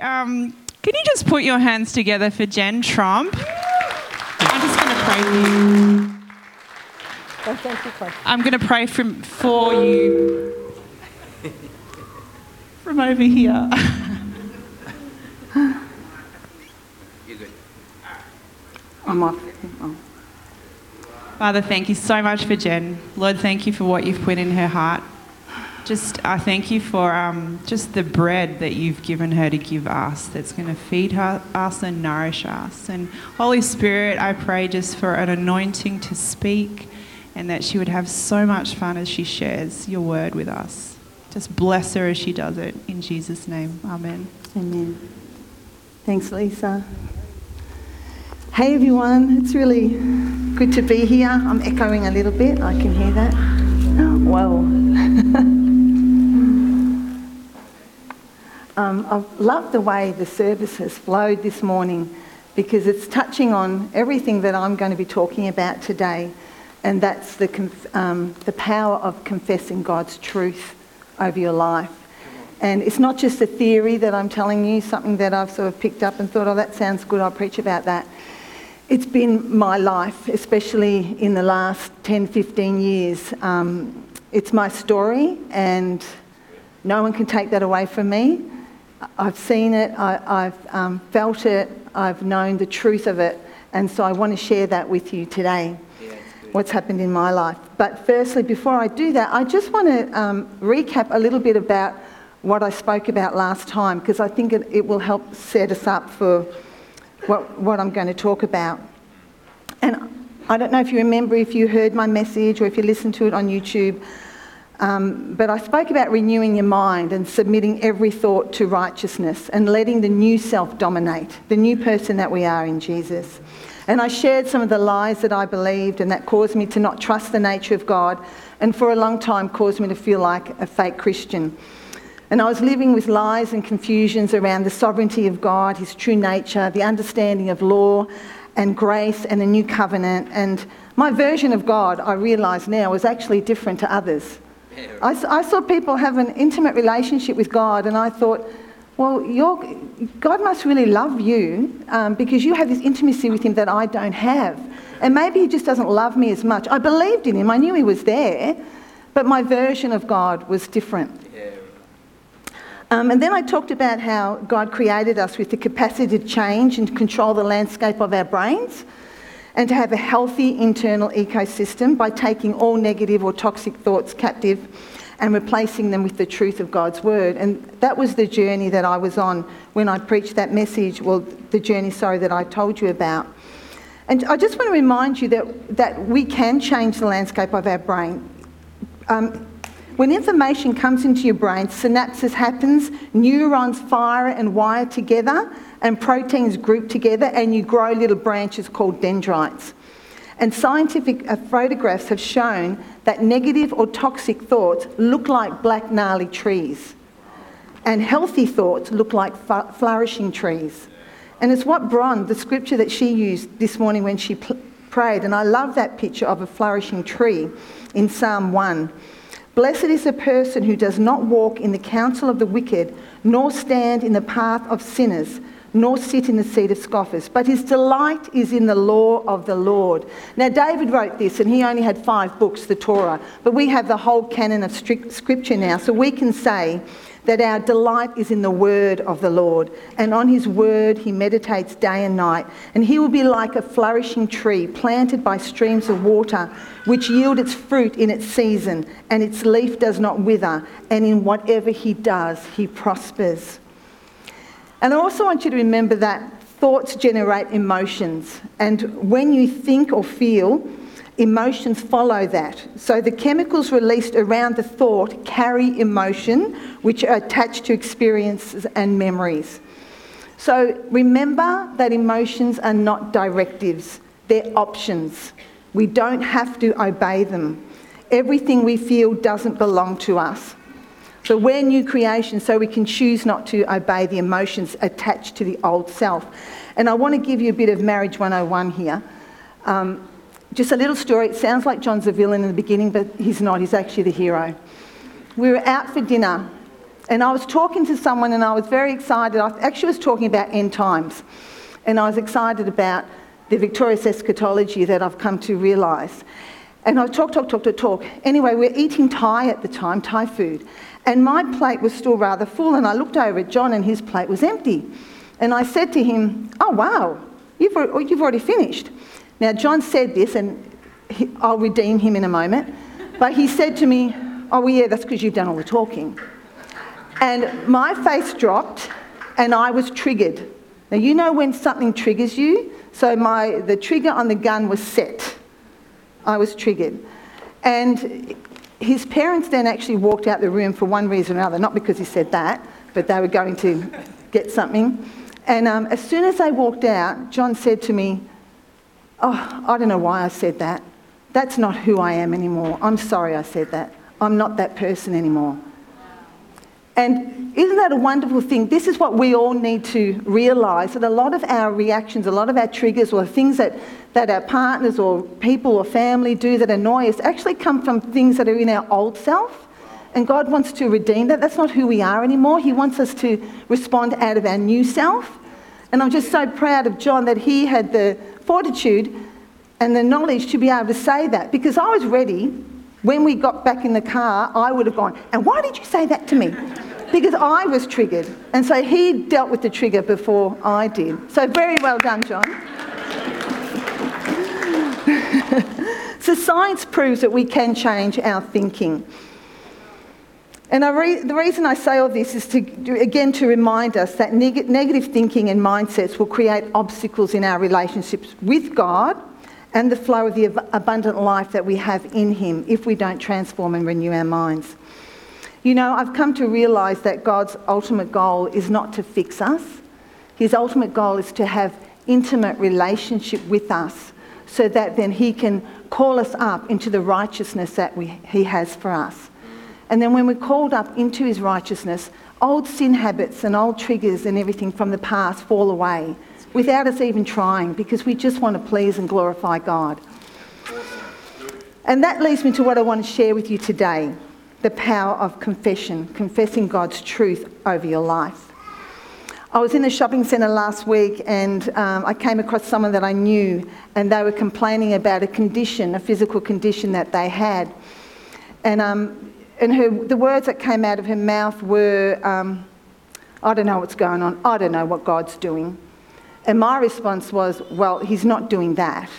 um, can you just put your hands together for Jen Tromp? I'm just going to pray for you. Oh, thank you, Claire. I'm going to pray from, for you from over here. I'm off. Oh. Father, thank you so much for Jen. Lord, thank you for what you've put in her heart. Just, I thank you for um, just the bread that you've given her to give us that's going to feed her, us and nourish us. And Holy Spirit, I pray just for an anointing to speak and that she would have so much fun as she shares your word with us. Just bless her as she does it. In Jesus' name, amen. Amen. Thanks, Lisa. Hey, everyone. It's really good to be here. I'm echoing a little bit. I can hear that. Whoa. Um, I've loved the way the service has flowed this morning because it's touching on everything that I'm going to be talking about today, and that's the, um, the power of confessing God's truth over your life. And it's not just a theory that I'm telling you, something that I've sort of picked up and thought, oh, that sounds good, I'll preach about that. It's been my life, especially in the last 10, 15 years. Um, it's my story, and no one can take that away from me. I've seen it, I, have um, felt it, I've known the truth of it, and so I want to share that with you today. what's happened in my life. But firstly, before I do that, I just want to um, recap a little bit about what I spoke about last time, because I think it, it will help set us up for what, what I'm going to talk about. And I don't know if you remember if you heard my message or if you listened to it on YouTube, um, but I spoke about renewing your mind and submitting every thought to righteousness and letting the new self dominate, the new person that we are in Jesus. And I shared some of the lies that I believed and that caused me to not trust the nature of God and for a long time caused me to feel like a fake Christian. And I was living with lies and confusions around the sovereignty of God, His true nature, the understanding of law and grace and the new covenant. And my version of God, I realise now, was actually different to others. I, I, saw people have an intimate relationship with God, and I thought, well, God must really love you um, because you have this intimacy with Him that I don't have. And maybe He just doesn't love me as much. I believed in Him, I knew He was there, but my version of God was different. Um, and then I talked about how God created us with the capacity to change and control the landscape of our brains and to have a healthy internal ecosystem by taking all negative or toxic thoughts captive and replacing them with the truth of God's word. And that was the journey that I was on when I preached that message, well, the journey, sorry, that I told you about. And I just want to remind you that, that we can change the landscape of our brain. Um, when information comes into your brain, synapses happens, neurons fire and wire together, and proteins group together, and you grow little branches called dendrites. And scientific uh, photographs have shown that negative or toxic thoughts look like black gnarly trees, and healthy thoughts look like flourishing trees. And it's what Bron, the scripture that she used this morning when she pl- prayed, and I love that picture of a flourishing tree in Psalm 1. Blessed is the person who does not walk in the counsel of the wicked, nor stand in the path of sinners, nor sit in the seat of scoffers, but his delight is in the law of the Lord. Now, David wrote this, and he only had five books, the Torah, but we have the whole canon of scripture now, so we can say that our delight is in the word of the Lord, and on his word he meditates day and night. And he will be like a flourishing tree planted by streams of water, which yield its fruit in its season, and its leaf does not wither, and in whatever he does, he prospers. And I also want you to remember that thoughts generate emotions, and when you think or feel, emotions follow that. So the chemicals released around the thought carry emotion, which are attached to experiences and memories. So remember that emotions are not directives, they're options. We don't have to obey them. Everything we feel doesn't belong to us. So we're new creation, so we can choose not to obey the emotions attached to the old self. And I want to give you a bit of marriage 101 here. Um, just a little story. It sounds like John's a villain in the beginning, but he's not. He's actually the hero. We were out for dinner, And I was talking to someone and I was very excited. I actually was talking about end times. And I was excited about the victorious eschatology that I've come to realise. And I talk, talk, talk, talk, talk. Anyway, we're eating Thai at the time, Thai food. And my plate was still rather full. And I looked over at John and his plate was empty. And I said to him, Oh, wow, you've, oh, you've already finished. Now, John said this, and he, I'll redeem him in a moment. But he said to me, Oh, well, yeah, that's because you've done all the talking. And my face dropped and I was triggered. Now, you know when something triggers you? So my, the trigger on the gun was set. I was triggered. And his parents then actually walked out the room for one reason or another, not because he said that, but they were going to get something. And um, as soon as they walked out, John said to me, Oh, I don't know why I said that. That's not who I am anymore. I'm sorry I said that. I'm not that person anymore. And isn't that a wonderful thing? This is what we all need to realise that a lot of our reactions, a lot of our triggers, or things that, that our partners or people or family do that annoy us actually come from things that are in our old self. And God wants to redeem that. That's not who we are anymore. He wants us to respond out of our new self. And I'm just so proud of John that he had the fortitude and the knowledge to be able to say that because I was ready. When we got back in the car, I would have gone, And why did you say that to me? Because I was triggered. And so he dealt with the trigger before I did. So very well done, John. so science proves that we can change our thinking. And re- the reason I say all this is to, again, to remind us that neg- negative thinking and mindsets will create obstacles in our relationships with God and the flow of the ab- abundant life that we have in Him if we don't transform and renew our minds. You know, I've come to realise that God's ultimate goal is not to fix us. His ultimate goal is to have intimate relationship with us so that then He can call us up into the righteousness that we, He has for us. And then when we're called up into his righteousness, old sin habits and old triggers and everything from the past fall away without us even trying because we just want to please and glorify God. And that leads me to what I want to share with you today the power of confession, confessing God's truth over your life. I was in the shopping centre last week and um, I came across someone that I knew and they were complaining about a condition, a physical condition that they had. And um, and her, the words that came out of her mouth were, um, I don't know what's going on. I don't know what God's doing. And my response was, well, he's not doing that.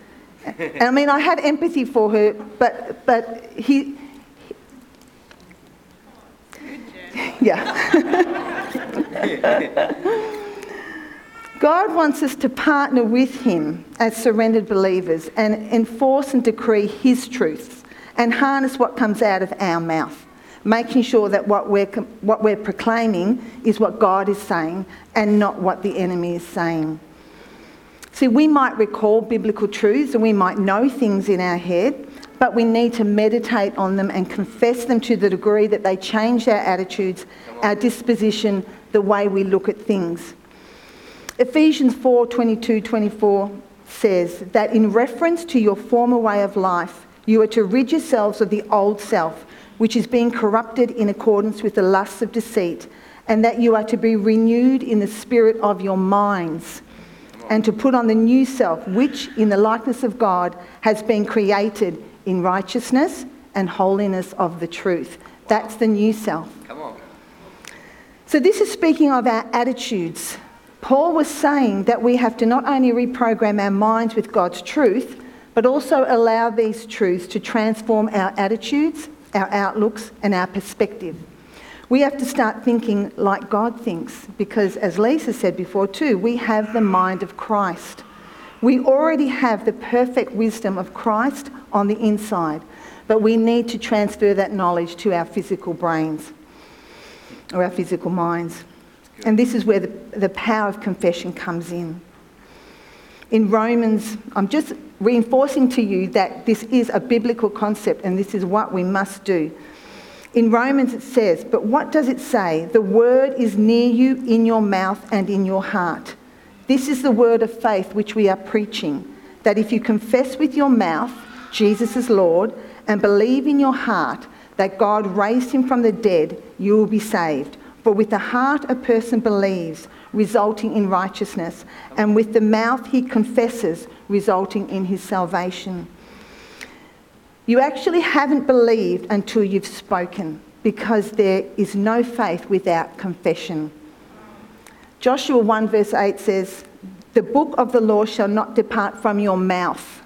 and I mean, I had empathy for her, but, but he. yeah. God wants us to partner with Him as surrendered believers and enforce and decree His truths and harness what comes out of our mouth, making sure that what we're, what we're proclaiming is what God is saying and not what the enemy is saying. See, we might recall biblical truths and we might know things in our head, but we need to meditate on them and confess them to the degree that they change our attitudes, our disposition, the way we look at things. Ephesians 4 22 24 says that in reference to your former way of life, you are to rid yourselves of the old self, which is being corrupted in accordance with the lusts of deceit, and that you are to be renewed in the spirit of your minds, and to put on the new self, which in the likeness of God has been created in righteousness and holiness of the truth. That's the new self. Come on. So, this is speaking of our attitudes. Paul was saying that we have to not only reprogram our minds with God's truth, but also allow these truths to transform our attitudes, our outlooks, and our perspective. We have to start thinking like God thinks because, as Lisa said before too, we have the mind of Christ. We already have the perfect wisdom of Christ on the inside, but we need to transfer that knowledge to our physical brains or our physical minds. And this is where the, the power of confession comes in. In Romans, I'm just reinforcing to you that this is a biblical concept and this is what we must do. In Romans it says, But what does it say? The word is near you in your mouth and in your heart. This is the word of faith which we are preaching that if you confess with your mouth Jesus is Lord and believe in your heart that God raised him from the dead, you will be saved. For with the heart a person believes, resulting in righteousness, and with the mouth he confesses, resulting in his salvation. You actually haven't believed until you've spoken, because there is no faith without confession. Joshua 1 verse 8 says, The book of the law shall not depart from your mouth.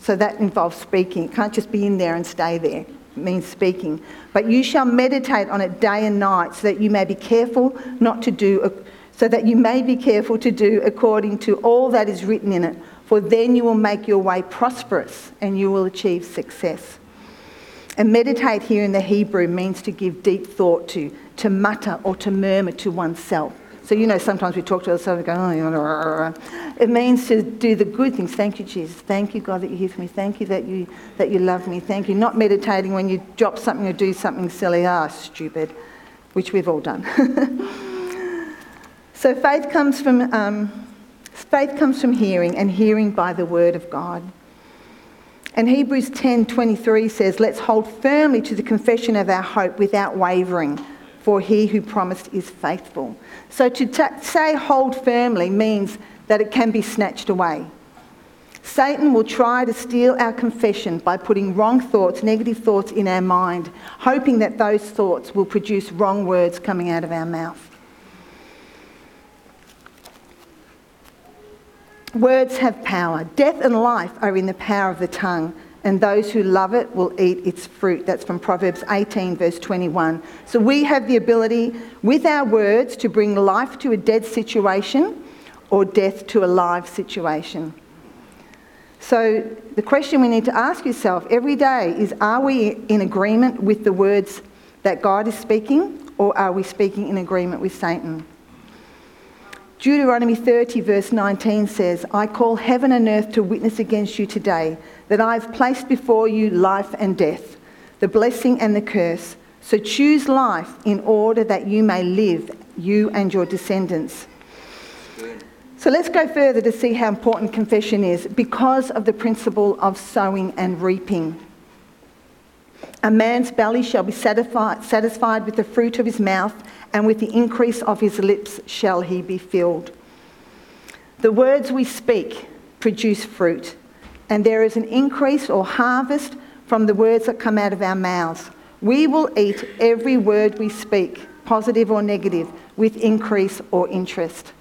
So that involves speaking. It can't just be in there and stay there. It means speaking. But you shall meditate on it day and night so that you may be careful not to do, so that you may be careful to do according to all that is written in it. For then you will make your way prosperous and you will achieve success. And meditate here in the Hebrew means to give deep thought to, to mutter or to murmur to oneself. So, you know, sometimes we talk to ourselves and go, oh, it means to do the good things. Thank you, Jesus. Thank you, God, that you hear from me. Thank you that you, that you love me. Thank you. Not meditating when you drop something or do something silly. Ah, stupid, which we've all done. so faith comes from, um, faith comes from hearing and hearing by the word of God. And Hebrews 10:23 says, "Let's hold firmly to the confession of our hope without wavering, for he who promised is faithful." So to t- say hold firmly means that it can be snatched away. Satan will try to steal our confession by putting wrong thoughts, negative thoughts in our mind, hoping that those thoughts will produce wrong words coming out of our mouth. Words have power. Death and life are in the power of the tongue and those who love it will eat its fruit. That's from Proverbs 18, verse 21. So we have the ability with our words to bring life to a dead situation or death to a live situation. So the question we need to ask yourself every day is are we in agreement with the words that God is speaking or are we speaking in agreement with Satan? Deuteronomy 30, verse 19 says, I call heaven and earth to witness against you today that I have placed before you life and death, the blessing and the curse. So choose life in order that you may live, you and your descendants. So let's go further to see how important confession is because of the principle of sowing and reaping. A man's belly shall be satisfied, satisfied with the fruit of his mouth, and with the increase of his lips shall he be filled. The words we speak produce fruit, and there is an increase or harvest from the words that come out of our mouths. We will eat every word we speak, positive or negative, with increase or interest.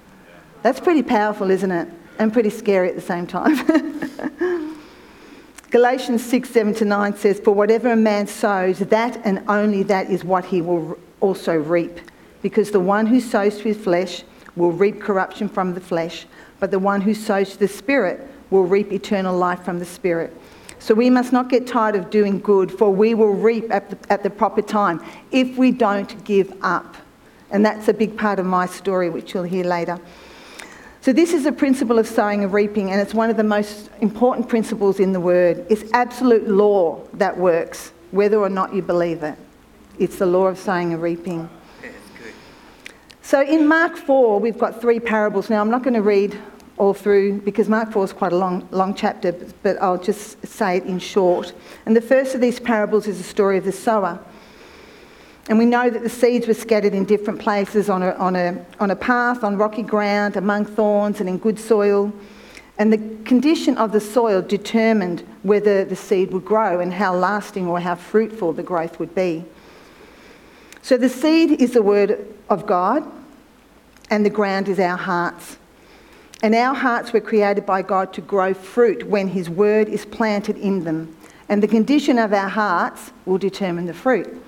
That's pretty powerful, isn't it? And pretty scary at the same time. Galatians 6 7 to 9 says, For whatever a man sows, that and only that is what he will also reap because the one who sows to his flesh will reap corruption from the flesh, but the one who sows to the Spirit will reap eternal life from the Spirit. So we must not get tired of doing good, for we will reap at the, at the proper time if we don't give up. And that's a big part of my story, which you'll hear later. So, this is a principle of sowing and reaping, and it's one of the most important principles in the Word. It's absolute law that works, whether or not you believe it. It's the law of sowing and reaping. So in Mark 4, we've got three parables. Now, I'm not going to read all through because Mark 4 is quite a long, long chapter, but I'll just say it in short. And the first of these parables is the story of the sower. And we know that the seeds were scattered in different places on a, on a, on a path, on rocky ground, among thorns, and in good soil. And the condition of the soil determined whether the seed would grow and how lasting or how fruitful the growth would be. So the seed is the word of God, and the ground is our hearts. And our hearts were created by God to grow fruit when His word is planted in them. And the condition of our hearts will determine the fruit.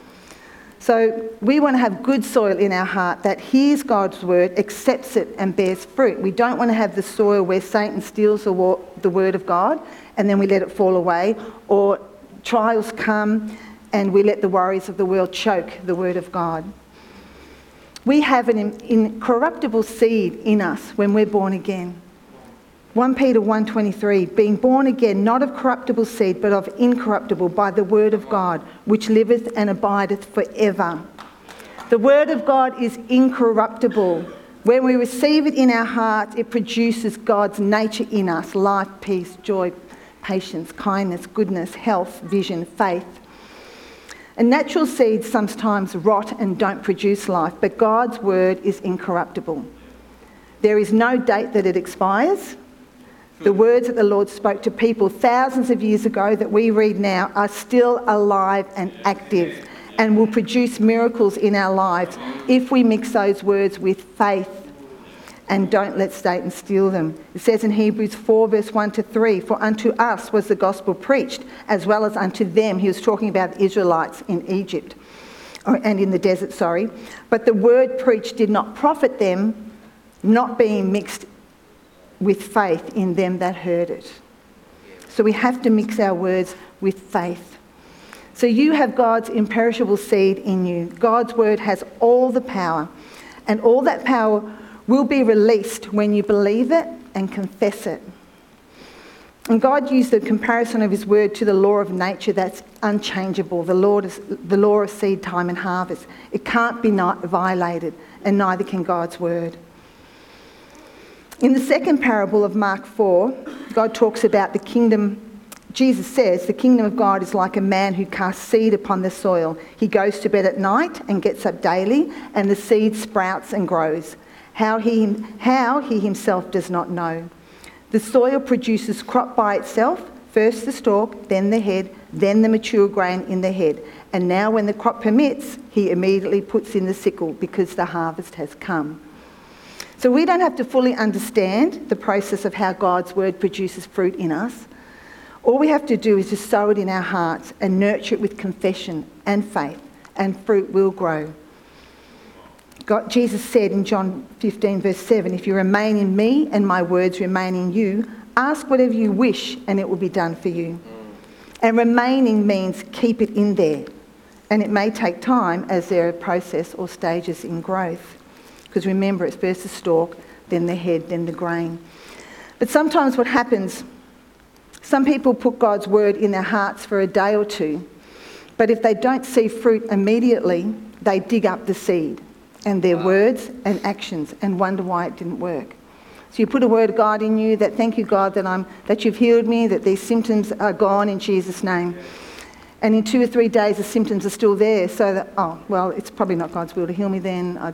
So we want to have good soil in our heart that hears God's word, accepts it, and bears fruit. We don't want to have the soil where Satan steals the word of God and then we let it fall away, or trials come and we let the worries of the world choke the word of God. We have an incorruptible seed in us when we're born again. 1 Peter 1:23 being born again not of corruptible seed but of incorruptible by the word of God which liveth and abideth forever. The word of God is incorruptible. When we receive it in our hearts it produces God's nature in us, life, peace, joy, patience, kindness, goodness, health, vision, faith. And natural seeds sometimes rot and don't produce life, but God's word is incorruptible. There is no date that it expires. The words that the Lord spoke to people thousands of years ago that we read now are still alive and active and will produce miracles in our lives if we mix those words with faith and don't let Satan steal them. It says in Hebrews 4, verse 1 to 3 For unto us was the gospel preached, as well as unto them. He was talking about the Israelites in Egypt, and in the desert, sorry. But the word preached did not profit them, not being mixed with faith in them that heard it. So we have to mix our words with faith. So you have God's imperishable seed in you. God's word has all the power, and all that power will be released when you believe it and confess it. And God used the comparison of his word to the law of nature that's unchangeable, the law, the law of seed time and harvest. It can't be violated, and neither can God's word. In the second parable of Mark 4, God talks about the kingdom. Jesus says, The kingdom of God is like a man who casts seed upon the soil. He goes to bed at night and gets up daily, and the seed sprouts and grows how he, how he himself does not know. The soil produces crop by itself, first the stalk, then the head, then the mature grain in the head. And now, when the crop permits, he immediately puts in the sickle because the harvest has come. So, we don't have to fully understand the process of how God's word produces fruit in us. All we have to do is just sow it in our hearts and nurture it with confession and faith, and fruit will grow. God, Jesus said in John 15, verse 7, If you remain in me and my words remain in you, ask whatever you wish and it will be done for you. And remaining means keep it in there. And it may take time as there are process or stages in growth. Because remember, it's first the stalk, then the head, then the grain. But sometimes what happens, some people put God's word in their hearts for a day or two, but if they don't see fruit immediately, they dig up the seed and their wow. words and actions and wonder why it didn't work. So you put a word of God in you that thank you God that I'm that you've healed me, that these symptoms are gone in Jesus' name. And in two or three days the symptoms are still there. So that oh well, it's probably not God's will to heal me then. I,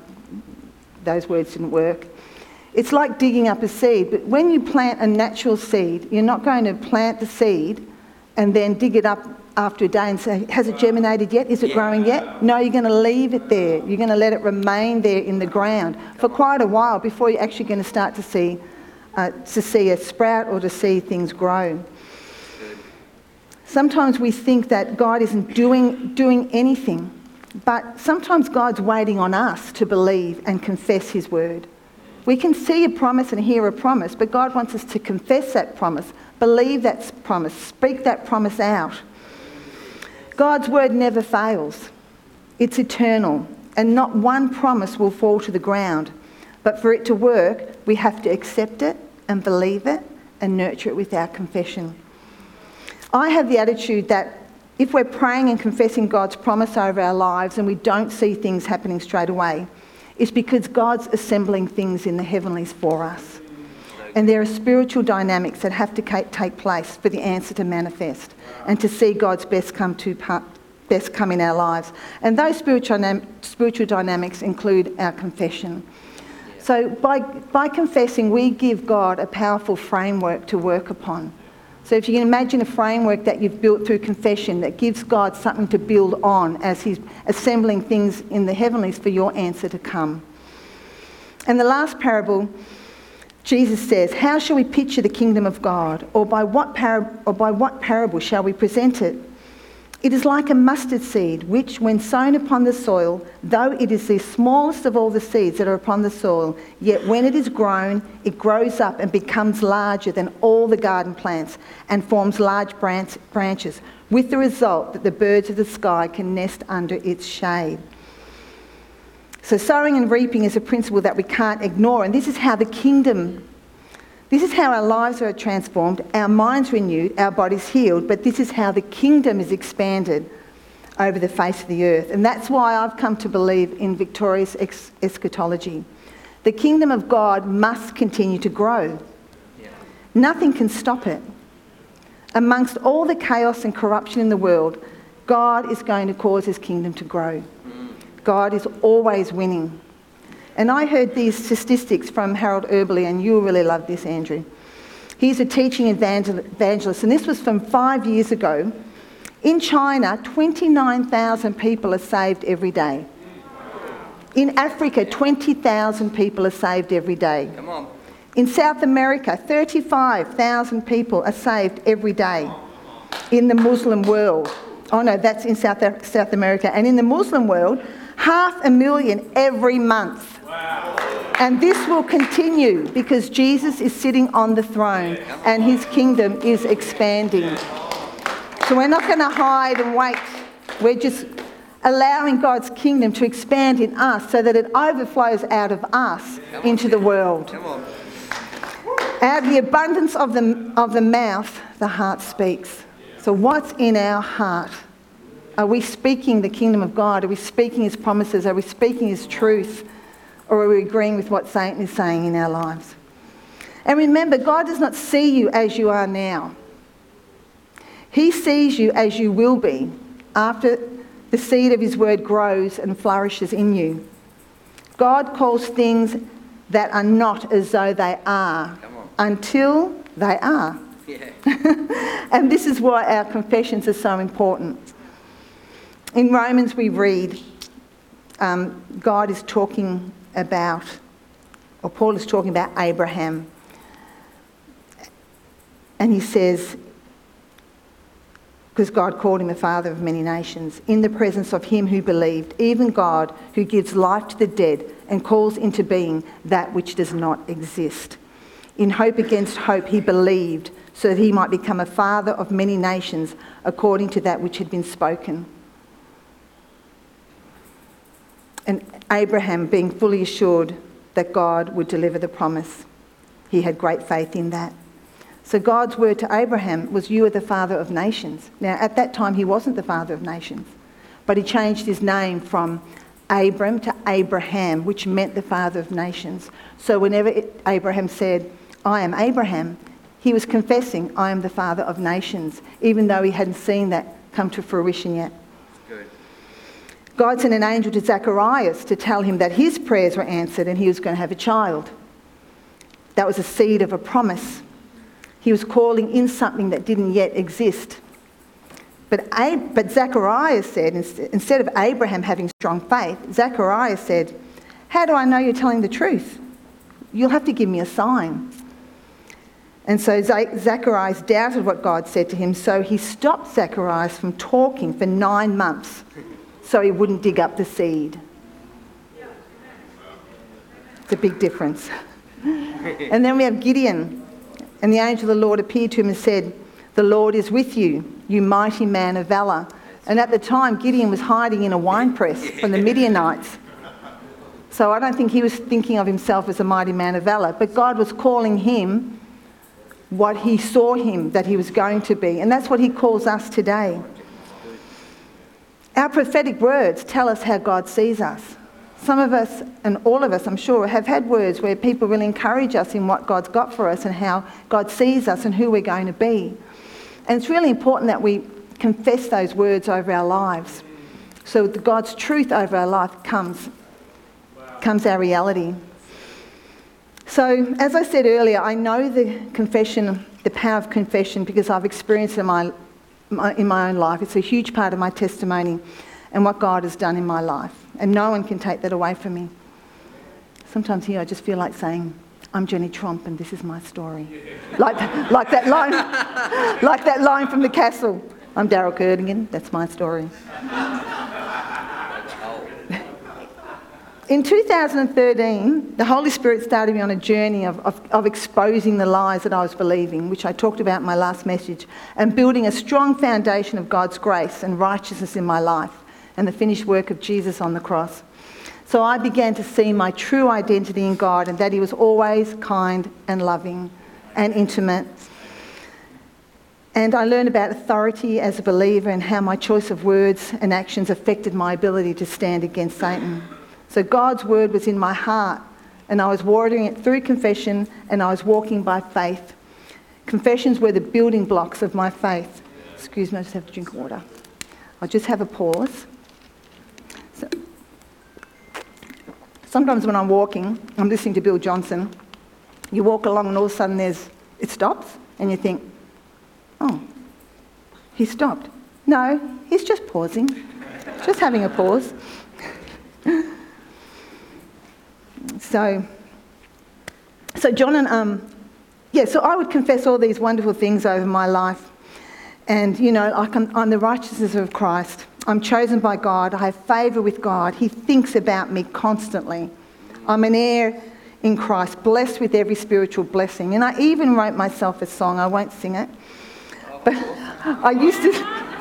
those words didn't work. It's like digging up a seed, but when you plant a natural seed, you're not going to plant the seed and then dig it up after a day and say, Has it germinated yet? Is it yeah. growing yet? No, you're going to leave it there. You're going to let it remain there in the ground for quite a while before you're actually going to start to see, uh, to see a sprout or to see things grow. Sometimes we think that God isn't doing, doing anything, but sometimes God's waiting on us to believe and confess His word. We can see a promise and hear a promise, but God wants us to confess that promise, believe that promise, speak that promise out. God's word never fails, it's eternal, and not one promise will fall to the ground. But for it to work, we have to accept it and believe it and nurture it with our confession. I have the attitude that if we're praying and confessing God's promise over our lives and we don't see things happening straight away, it's because God's assembling things in the heavenlies for us. And there are spiritual dynamics that have to take place for the answer to manifest and to see God's best come to best come in our lives. And those spiritual, spiritual dynamics include our confession. So by, by confessing, we give God a powerful framework to work upon. So if you can imagine a framework that you've built through confession that gives God something to build on as He's assembling things in the heavenlies for your answer to come. And the last parable Jesus says, How shall we picture the kingdom of God? Or by what, par- or by what parable shall we present it? It is like a mustard seed, which, when sown upon the soil, though it is the smallest of all the seeds that are upon the soil, yet when it is grown, it grows up and becomes larger than all the garden plants and forms large branch- branches, with the result that the birds of the sky can nest under its shade. So, sowing and reaping is a principle that we can't ignore, and this is how the kingdom, this is how our lives are transformed, our minds renewed, our bodies healed, but this is how the kingdom is expanded over the face of the earth. And that's why I've come to believe in victorious eschatology. The kingdom of God must continue to grow. Yeah. Nothing can stop it. Amongst all the chaos and corruption in the world, God is going to cause his kingdom to grow. God is always winning. And I heard these statistics from Harold Eberle, and you'll really love this, Andrew. He's a teaching evangelist, and this was from five years ago. In China, 29,000 people are saved every day. In Africa, 20,000 people are saved every day. Come on. In South America, 35,000 people are saved every day. In the Muslim world, oh no, that's in South, South America. And in the Muslim world, half a million every month. And this will continue because Jesus is sitting on the throne and his kingdom is expanding. So we're not going to hide and wait. We're just allowing God's kingdom to expand in us so that it overflows out of us into the world. Out of the abundance of the, of the mouth, the heart speaks. So, what's in our heart? Are we speaking the kingdom of God? Are we speaking his promises? Are we speaking his truth? Or are we agreeing with what Satan is saying in our lives? And remember, God does not see you as you are now. He sees you as you will be after the seed of his word grows and flourishes in you. God calls things that are not as though they are until they are. Yeah. and this is why our confessions are so important. In Romans, we read um, God is talking about, or Paul is talking about Abraham. And he says, because God called him a father of many nations, in the presence of him who believed, even God who gives life to the dead and calls into being that which does not exist. In hope against hope, he believed so that he might become a father of many nations according to that which had been spoken. And Abraham, being fully assured that God would deliver the promise, he had great faith in that. So God's word to Abraham was, You are the father of nations. Now, at that time, he wasn't the father of nations, but he changed his name from Abram to Abraham, which meant the father of nations. So whenever it, Abraham said, I am Abraham, he was confessing, I am the father of nations, even though he hadn't seen that come to fruition yet. God sent an angel to Zacharias to tell him that his prayers were answered and he was going to have a child. That was a seed of a promise. He was calling in something that didn't yet exist. But, but Zacharias said, instead of Abraham having strong faith, Zacharias said, How do I know you're telling the truth? You'll have to give me a sign. And so Zacharias doubted what God said to him, so he stopped Zacharias from talking for nine months so he wouldn't dig up the seed. It's a big difference. and then we have Gideon, and the angel of the Lord appeared to him and said, The Lord is with you, you mighty man of valour. And at the time, Gideon was hiding in a winepress from the Midianites. So I don't think he was thinking of himself as a mighty man of valour, but God was calling him what he saw him that he was going to be. And that's what he calls us today. Our prophetic words tell us how God sees us. Some of us, and all of us, I'm sure, have had words where people will encourage us in what God's got for us and how God sees us and who we're going to be. And it's really important that we confess those words over our lives. So God's truth over our life comes, comes our reality. So, as I said earlier, I know the confession, the power of confession, because I've experienced it in my, my, in my own life. It's a huge part of my testimony and what God has done in my life. And no one can take that away from me. Sometimes here I just feel like saying, I'm Jenny Tromp and this is my story. like, like, that line, like that line from the castle. I'm Darryl Kerrigan, that's my story. In 2013, the Holy Spirit started me on a journey of, of, of, exposing the lies that I was believing, which I talked about in my last message, and building a strong foundation of God's grace and righteousness in my life and the finished work of Jesus on the cross. So I began to see my true identity in God and that He was always kind and loving and intimate. And I learned about authority as a believer and how my choice of words and actions affected my ability to stand against Satan. So God's word was in my heart, and I was watering it through confession, and I was walking by faith. Confessions were the building blocks of my faith. Excuse me, I just have to drink water. I'll just have a pause. So, sometimes when I'm walking, I'm listening to Bill Johnson. You walk along and all of a sudden there's, it stops and you think, oh, he stopped. No, he's just pausing, just having a pause. so, so John and um, yeah, so I would confess all these wonderful things over my life, and you know, like I'm, I'm the righteousness of Christ. I'm chosen by God. I have favour with God. He thinks about me constantly. I'm an heir in Christ, blessed with every spiritual blessing. And I even wrote myself a song. I won't sing it, but I used to.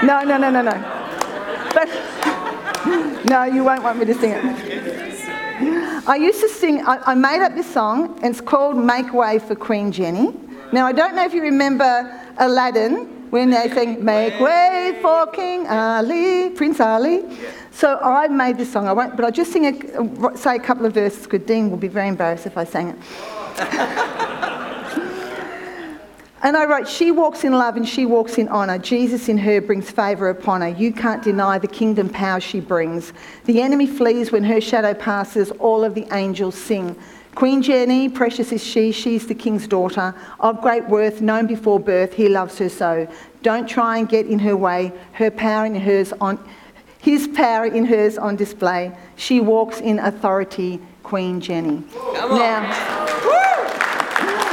No, no, no, no, no. But no, you won't want me to sing it. I used to sing, I, I made up this song, and it's called Make Way for Queen Jenny. Now, I don't know if you remember Aladdin when they sing Make Way for King Ali, Prince Ali. So I made this song. I won't, but I'll just sing a, say a couple of verses because Dean will be very embarrassed if I sang it. And I wrote, She walks in love and she walks in honour. Jesus in her brings favour upon her. You can't deny the kingdom power she brings. The enemy flees when her shadow passes. All of the angels sing. Queen Jenny, precious is she. She's the king's daughter. Of great worth, known before birth. He loves her so. Don't try and get in her way. Her power in hers on. His power in hers on display. She walks in authority, Queen Jenny. Now,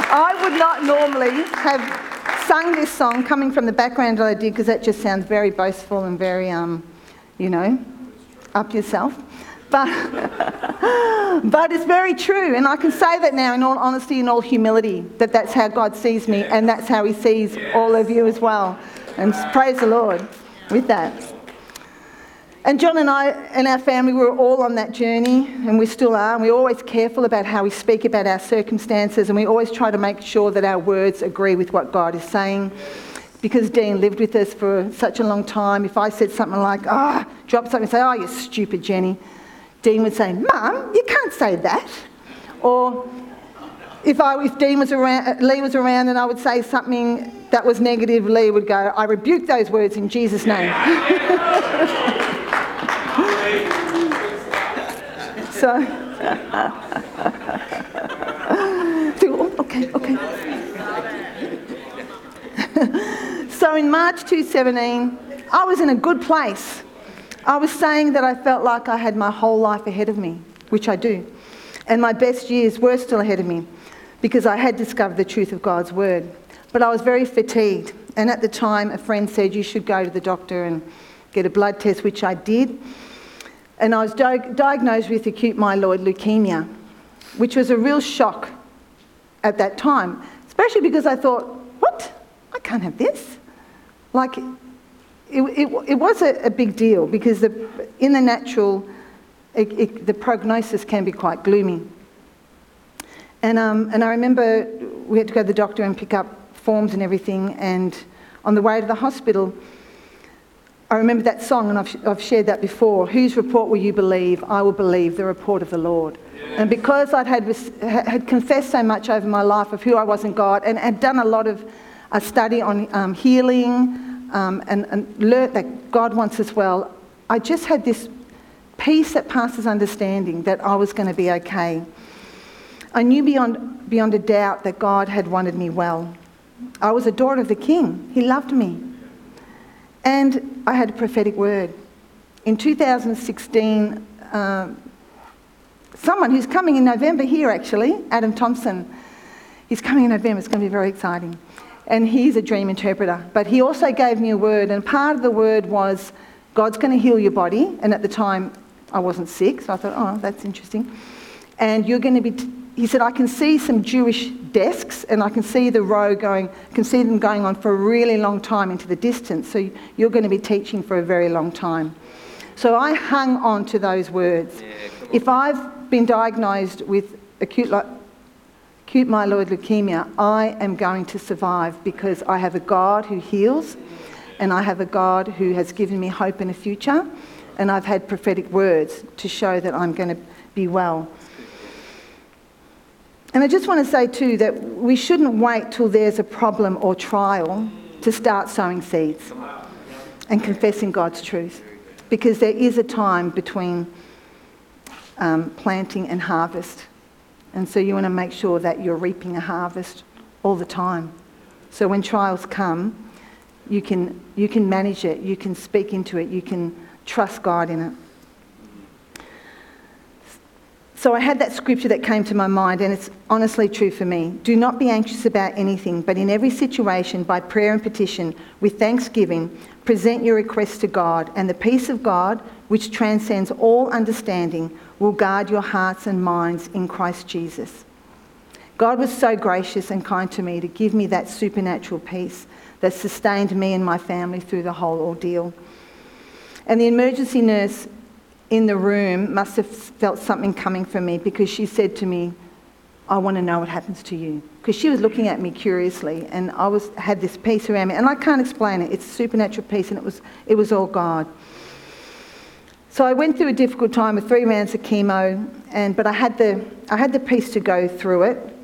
I would not normally have sung this song coming from the background that I did because that just sounds very boastful and very, um, you know, up yourself. But, but it's very true, and I can say that now in all honesty and all humility that that's how God sees me, and that's how He sees all of you as well. And praise the Lord with that. And John and I and our family were all on that journey, and we still are. And we're always careful about how we speak about our circumstances, and we always try to make sure that our words agree with what God is saying. Because Dean lived with us for such a long time, if I said something like, ah, oh, drop something and say, oh, you stupid Jenny, Dean would say, Mum, you can't say that. Or if, I, if Dean was around, Lee was around and I would say something that was negative, Lee would go, I rebuke those words in Jesus' name. So, okay, okay. so in March 2017, I was in a good place. I was saying that I felt like I had my whole life ahead of me, which I do. And my best years were still ahead of me because I had discovered the truth of God's word. But I was very fatigued. And at the time, a friend said, You should go to the doctor and get a blood test, which I did and I was di- diagnosed with acute myeloid leukemia, which was a real shock at that time, especially because I thought, what? I can't have this. Like, it, it, it was a, a, big deal because the, in the natural, it, the prognosis can be quite gloomy. And, um, and I remember we had to go to the doctor and pick up forms and everything, and on the way to the hospital, I remember that song, and I've, I've, shared that before. Whose report will you believe? I will believe the report of the Lord. And because I'd had, had confessed so much over my life of who I was in God and had done a lot of a study on um, healing um, and, and learnt that God wants us well, I just had this peace that passes understanding that I was going to be okay. I knew beyond, beyond a doubt that God had wanted me well. I was a daughter of the King, He loved me. And I had a prophetic word. In 2016, uh, someone who's coming in November here, actually, Adam Thompson, he's coming in November. It's going to be very exciting. And he's a dream interpreter. But he also gave me a word, and part of the word was God's going to heal your body. And at the time, I wasn't sick, so I thought, oh, that's interesting. And you're going to be. T- he said, I can see some Jewish desks and I can see the row going, can see them going on for a really long time into the distance. So you're going to be teaching for a very long time. So I hung on to those words. Yeah, if I've been diagnosed with acute, acute myeloid leukemia, I am going to survive because I have a God who heals and I have a God who has given me hope in a future and I've had prophetic words to show that I'm going to be well. And I just want to say too that we shouldn't wait till there's a problem or trial to start sowing seeds. and confessing God's truth. Because there is a time between um, planting and harvest. And so you want to make sure that you're reaping a harvest all the time. So when trials come, you can, you can manage it, you can speak into it, you can trust God in it. So I had that scripture that came to my mind, and it's honestly true for me. Do not be anxious about anything, but in every situation, by prayer and petition, with thanksgiving, present your requests to God, and the peace of God, which transcends all understanding, will guard your hearts and minds in Christ Jesus. God was so gracious and kind to me to give me that supernatural peace that sustained me and my family through the whole ordeal. And the emergency nurse in the room must have felt something coming from me because she said to me, I want to know what happens to you. Because she was looking at me curiously and I was, had this peace around me. And I can't explain it. It's supernatural peace and it was, it was all God. So I went through a difficult time with three rounds of chemo, and, but I had, the, I had the peace to go through it.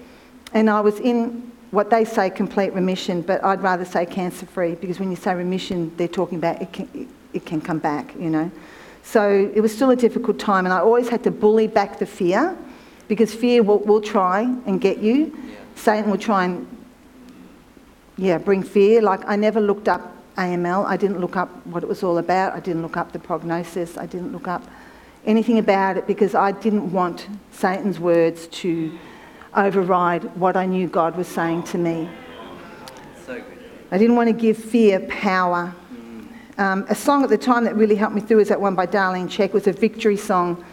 And I was in what they say complete remission, but I'd rather say cancer free because when you say remission, they're talking about it can, it, it can come back, you know. So it was still a difficult time, and I always had to bully back the fear because fear will, will try and get you. Yeah. Satan will try and, yeah, bring fear. Like I never looked up AML, I didn't look up what it was all about, I didn't look up the prognosis, I didn't look up anything about it because I didn't want Satan's words to override what I knew God was saying to me. So I didn't want to give fear power um, a song at the time that really helped me through was that one by Darlene. It was a victory song.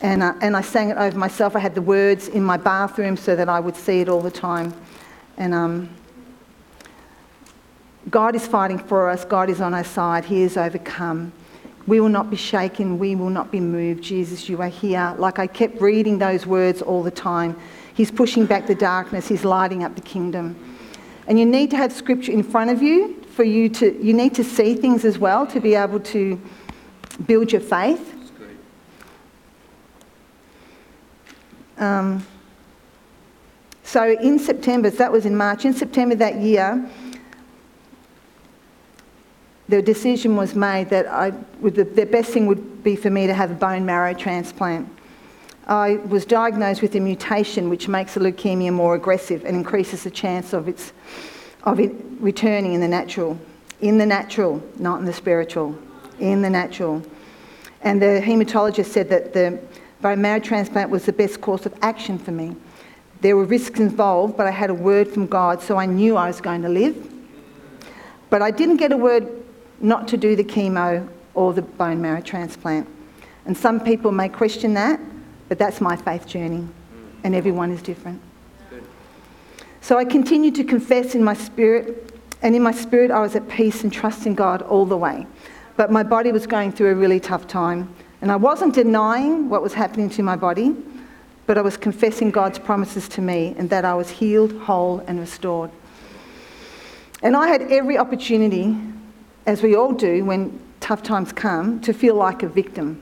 And, uh, and I sang it over myself. I had the words in my bathroom so that I would see it all the time. And um, God is fighting for us. God is on our side. He is overcome. We will not be shaken. We will not be moved. Jesus, you are here. Like I kept reading those words all the time. He's pushing back the darkness. He's lighting up the kingdom. And you need to have scripture in front of you for you to, you need to see things as well to be able to build your faith. Um, so in September, so that was in March, in September that year, the decision was made that I, the, the best thing would be for me to have a bone marrow transplant. I was diagnosed with a mutation which makes a leukemia more aggressive and increases the chance of its of returning in the natural. In the natural, not in the spiritual. In the natural. And the haematologist said that the bone marrow transplant was the best course of action for me. There were risks involved, but I had a word from God, so I knew I was going to live. But I didn't get a word not to do the chemo or the bone marrow transplant. And some people may question that, but that's my faith journey, and everyone is different. So I continued to confess in my spirit, and in my spirit, I was at peace and trusting God all the way. But my body was going through a really tough time, and I wasn't denying what was happening to my body, but I was confessing God's promises to me and that I was healed, whole, and restored. And I had every opportunity, as we all do when tough times come, to feel like a victim.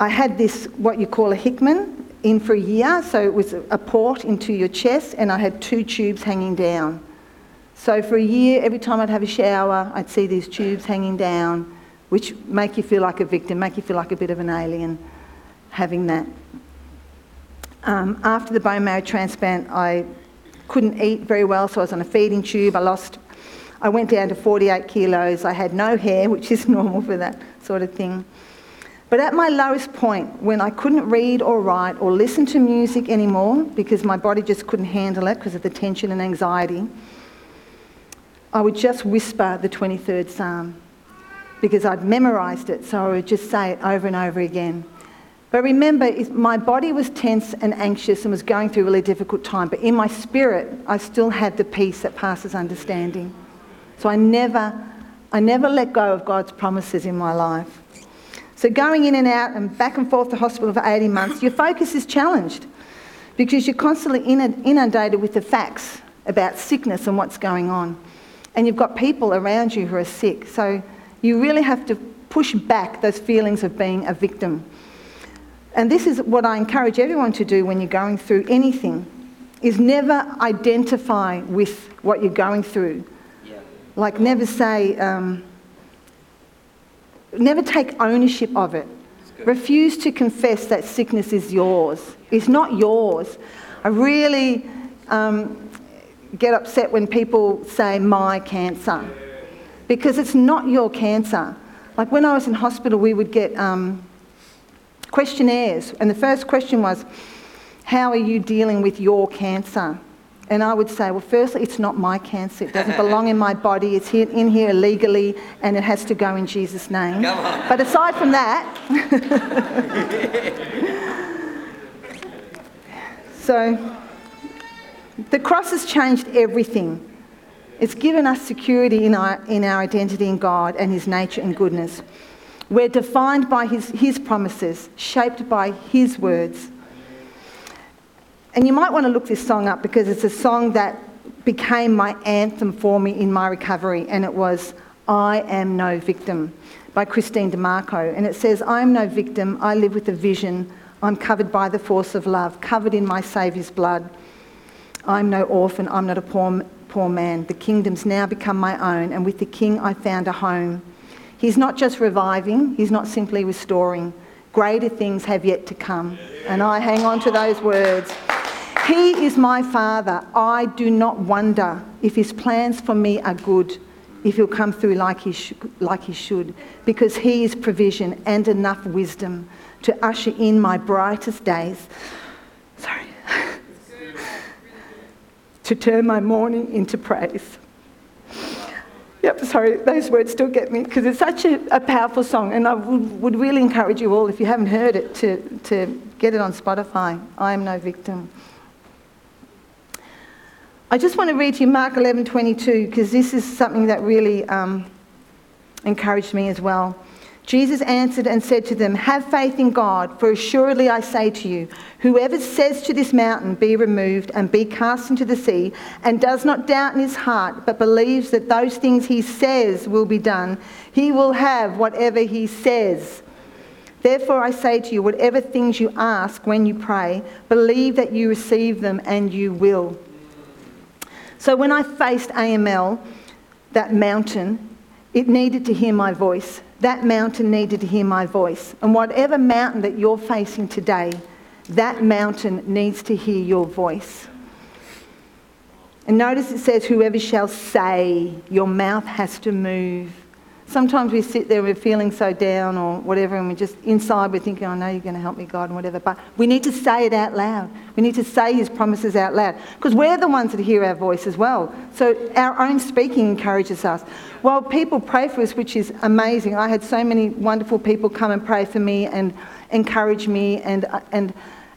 I had this, what you call a Hickman, in for a year, so it was a port into your chest, and I had two tubes hanging down. So for a year, every time I'd have a shower, I'd see these tubes hanging down, which make you feel like a victim, make you feel like a bit of an alien having that. Um, after the bone marrow transplant, I couldn't eat very well, so I was on a feeding tube. I lost, I went down to 48 kilos. I had no hair, which is normal for that sort of thing. But at my lowest point, when I couldn't read or write or listen to music anymore because my body just couldn't handle it because of the tension and anxiety, I would just whisper the 23rd Psalm because I'd memorized it, so I would just say it over and over again. But remember, my body was tense and anxious and was going through a really difficult time, but in my spirit, I still had the peace that passes understanding. So I never, I never let go of God's promises in my life. So going in and out and back and forth to hospital for 18 months, your focus is challenged because you're constantly inundated with the facts about sickness and what's going on. And you've got people around you who are sick. So you really have to push back those feelings of being a victim. And this is what I encourage everyone to do when you're going through anything is never identify with what you're going through. Yeah. Like never say, um, never take ownership of it. Refuse to confess that sickness is yours. It's not yours. I really um, get upset when people say my cancer because it's not your cancer. Like when I was in hospital, we would get um, questionnaires, and the first question was, How are you dealing with your cancer? And I would say, well, firstly, it's not my cancer. It doesn't belong in my body. It's here, in here illegally, and it has to go in Jesus' name. But aside from that, so the cross has changed everything. It's given us security in our, in our identity in God and His nature and goodness. We're defined by His, his promises, shaped by His words. And you might want to look this song up because it's a song that became my anthem for me in my recovery, and it was I Am No Victim by Kristene DiMarco. And it says, I am no victim, I live with a vision. I'm covered by the force of love, covered in my Saviour's blood. I'm no orphan, I'm not a poor, poor man. The kingdom's now become my own, and with the king I found a home. He's not just reviving, he's not simply restoring. Greater things have yet to come. And I hang on to those words. He is my Father. I do not wonder if His plans for me are good, if He'll come through like He, sh- like he should, because He is provision and enough wisdom to usher in my brightest days. Sorry. to turn my mourning into praise. Yep, sorry, those words still get me because it's such a, a, powerful song, and I would, would really encourage you all, if you haven't heard it, to, to get it on Spotify. I am no victim. I just want to read to you Mark 11:22 because this is something that really um, encouraged me as well. Jesus answered and said to them, Have faith in God, for assuredly I say to you, whoever says to this mountain, Be removed and be cast into the sea, and does not doubt in his heart, but believes that those things he says will be done, he will have whatever he says. Therefore I say to you, whatever things you ask when you pray, believe that you receive them and you will. So when I faced AML, that mountain, it needed to hear my voice. That mountain needed to hear my voice. And whatever mountain that you're facing today, that mountain needs to hear your voice. And notice it says, whoever shall say, your mouth has to move. Sometimes we sit there, we're feeling so down or whatever, and we're just inside we're thinking, I know you're going to help me, God, and whatever. But we need to say it out loud. We need to say His promises out loud because we're the ones that hear our voice as well. So our own speaking encourages us. Well, people pray for us, which is amazing, I had so many wonderful people come and pray for me and encourage me, and, and,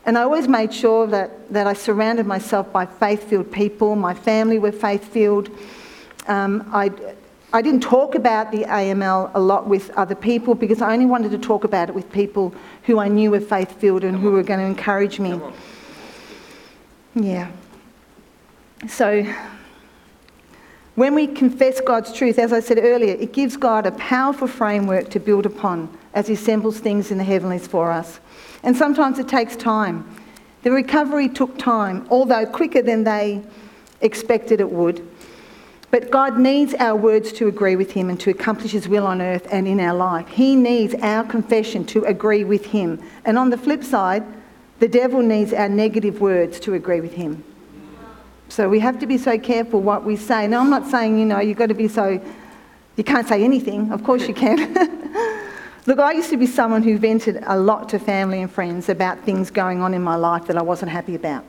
and I always made sure that, that I surrounded myself by faith filled people. My family were faith filled. Um, I I didn't talk about the AML a lot with other people because I only wanted to talk about it with people who I knew were faith filled and who were going to encourage me. Yeah. So, when we confess God's truth, as I said earlier, it gives God a powerful framework to build upon as He assembles things in the heavenlies for us. And sometimes it takes time. The recovery took time, although quicker than they expected it would. But God needs our words to agree with Him and to accomplish His will on earth and in our life. He needs our confession to agree with Him. And on the flip side, the devil needs our negative words to agree with Him. So we have to be so careful what we say. Now, I'm not saying, you know, you've got to be so, you can't say anything. Of course you can. Look, I used to be someone who vented a lot to family and friends about things going on in my life that I wasn't happy about.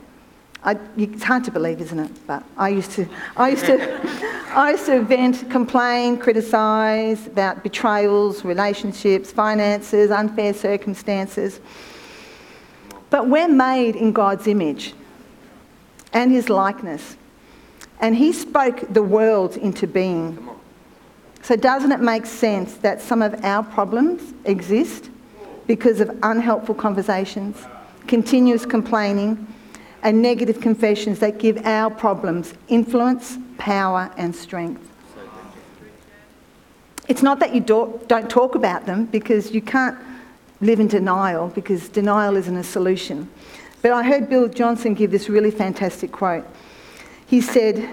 I, it's hard to believe, isn't it? But I used to, I used to, I used to vent, complain, criticise about betrayals, relationships, finances, unfair circumstances. But we're made in God's image and His likeness, and He spoke the world into being. So, doesn't it make sense that some of our problems exist because of unhelpful conversations, continuous complaining? And negative confessions that give our problems influence, power, and strength. It's not that you don't talk about them because you can't live in denial because denial isn't a solution. But I heard Bill Johnson give this really fantastic quote. He said,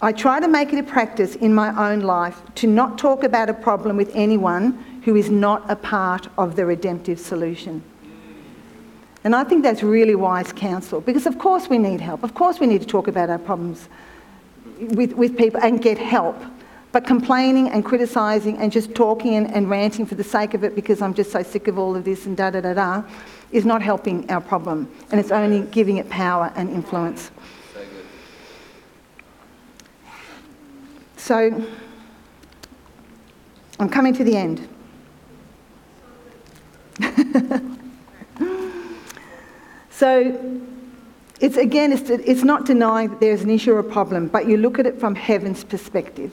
I try to make it a practice in my own life to not talk about a problem with anyone who is not a part of the redemptive solution. And I think that's really wise counsel because, of course, we need help. Of course, we need to talk about our problems with, with people and get help. But complaining and criticising and just talking and, and ranting for the sake of it because I'm just so sick of all of this and da da da da is not helping our problem. And it's only giving it power and influence. So, I'm coming to the end. so, it's again, it's, it's not denying that there's an issue or a problem, but you look at it from heaven's perspective.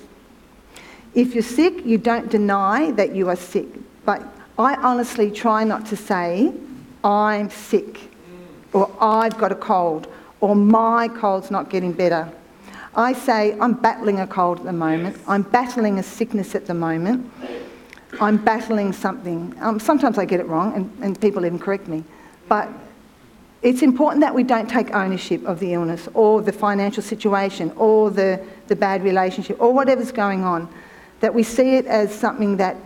If you're sick, you don't deny that you are sick. But I honestly try not to say, I'm sick, or I've got a cold, or my cold's not getting better. I say, I'm battling a cold at the moment. I'm battling a sickness at the moment. I'm battling something. Um, sometimes I get it wrong, and, and people even correct me. But it's important that we don't take ownership of the illness or the financial situation or the, the bad relationship or whatever's going on. That we see it as something that,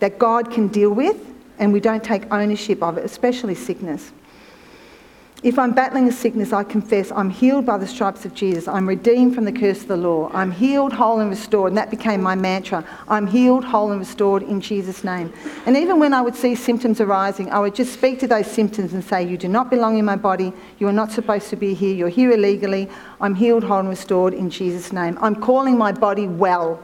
that God can deal with and we don't take ownership of it, especially sickness. If I'm battling a sickness, I confess I'm healed by the stripes of Jesus. I'm redeemed from the curse of the law. I'm healed, whole, and restored. And that became my mantra. I'm healed, whole, and restored in Jesus' name. And even when I would see symptoms arising, I would just speak to those symptoms and say, You do not belong in my body. You are not supposed to be here. You're here illegally. I'm healed, whole, and restored in Jesus' name. I'm calling my body well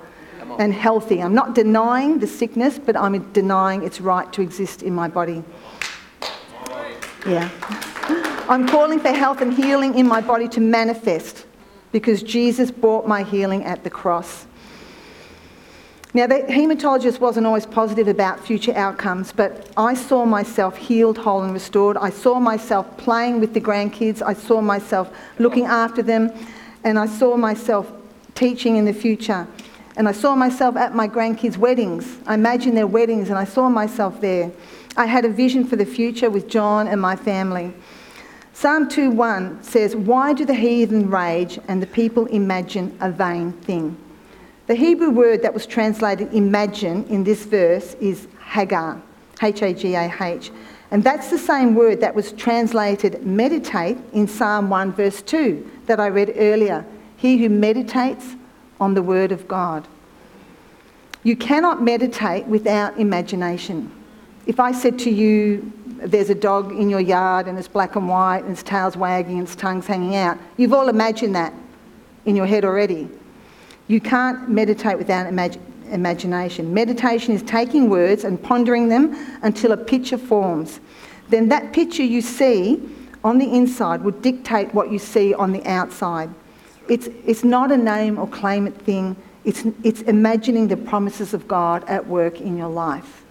and healthy. I'm not denying the sickness, but I'm denying its right to exist in my body. Yeah. I'm calling for health and healing in my body to manifest because Jesus brought my healing at the cross. Now, the hematologist wasn't always positive about future outcomes, but I saw myself healed, whole, and restored. I saw myself playing with the grandkids. I saw myself looking after them, and I saw myself teaching in the future. And I saw myself at my grandkids' weddings. I imagined their weddings, and I saw myself there. I had a vision for the future with John and my family. Psalm 2:1 says, Why do the heathen rage and the people imagine a vain thing? The Hebrew word that was translated imagine in this verse is Hagah, H A G A H. And that's the same word that was translated meditate in Psalm 1, verse 2, that I read earlier. He who meditates on the word of God. You cannot meditate without imagination. If I said to you, there's a dog in your yard and it's black and white and its tail's wagging and its tongue's hanging out. You've all imagined that in your head already. You can't meditate without imag- imagination. Meditation is taking words and pondering them until a picture forms. Then that picture you see on the inside would dictate what you see on the outside. It's, it's not a name or claim it thing, it's, it's imagining the promises of God at work in your life.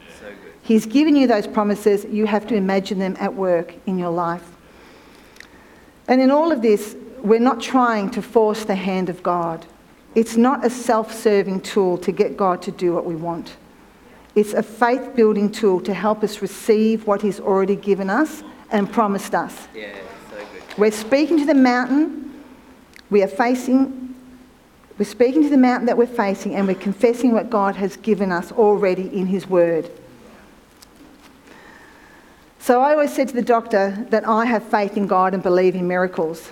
He's given you those promises. You have to imagine them at work in your life. And in all of this, we're not trying to force the hand of God. It's not a self serving tool to get God to do what we want. It's a faith building tool to help us receive what He's already given us and promised us. Yeah, so good. We're speaking to the mountain. We are facing, we're speaking to the mountain that we're facing, and we're confessing what God has given us already in His Word. So I always said to the doctor that I have faith in God and believe in miracles.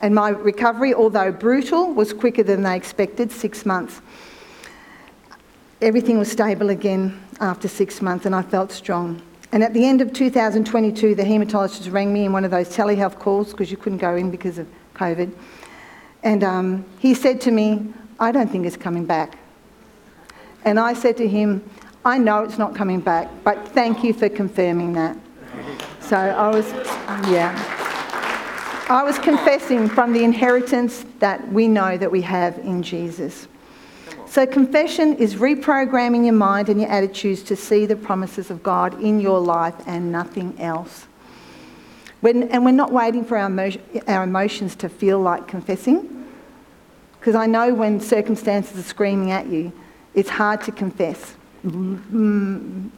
And my recovery, although brutal, was quicker than they expected six months. Everything was stable again after six months, and I felt strong. And at the end of 2022, the haematologist rang me in one of those telehealth calls because you couldn't go in because of COVID. And um, he said to me, I don't think it's coming back. And I said to him, I know it's not coming back, but thank you for confirming that. So I was, yeah. I was confessing from the inheritance that we know that we have in Jesus. So, confession is reprogramming your mind and your attitudes to see the promises of God in your life and nothing else. When, and we're not waiting for our, our emotions to feel like confessing. Because I know when circumstances are screaming at you, it's hard to confess. Mm,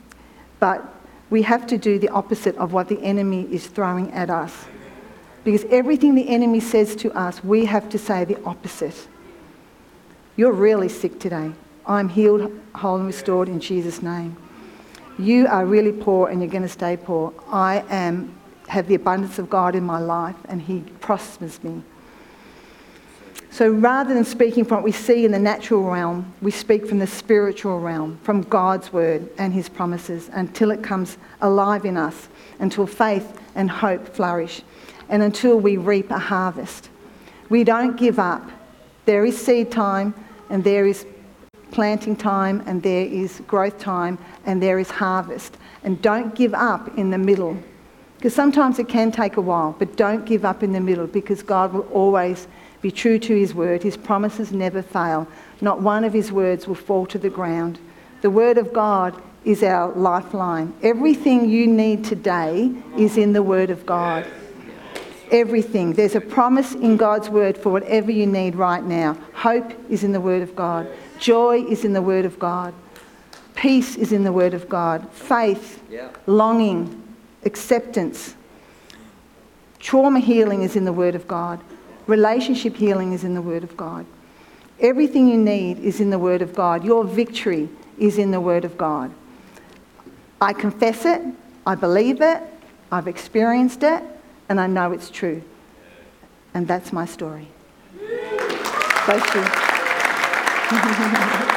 but we have to do the opposite of what the enemy is throwing at us. Because everything the enemy says to us, we have to say the opposite. You're really sick today. I'm healed, whole, and restored in Jesus' name. You are really poor and you're going to stay poor. I am, have the abundance of God in my life and He prospers me. So rather than speaking from what we see in the natural realm, we speak from the spiritual realm, from God's word and his promises, until it comes alive in us, until faith and hope flourish, and until we reap a harvest. We don't give up. There is seed time, and there is planting time, and there is growth time, and there is harvest. And don't give up in the middle. Because sometimes it can take a while, but don't give up in the middle because God will always be true to his word. His promises never fail. Not one of his words will fall to the ground. The word of God is our lifeline. Everything you need today is in the word of God. Everything. There's a promise in God's word for whatever you need right now. Hope is in the word of God. Joy is in the word of God. Peace is in the word of God. Faith, longing, acceptance. Trauma healing is in the word of God. Relationship healing is in the Word of God. Everything you need is in the Word of God. Your victory is in the Word of God. I confess it, I believe it, I've experienced it, and I know it's true. And that's my story. Bless you.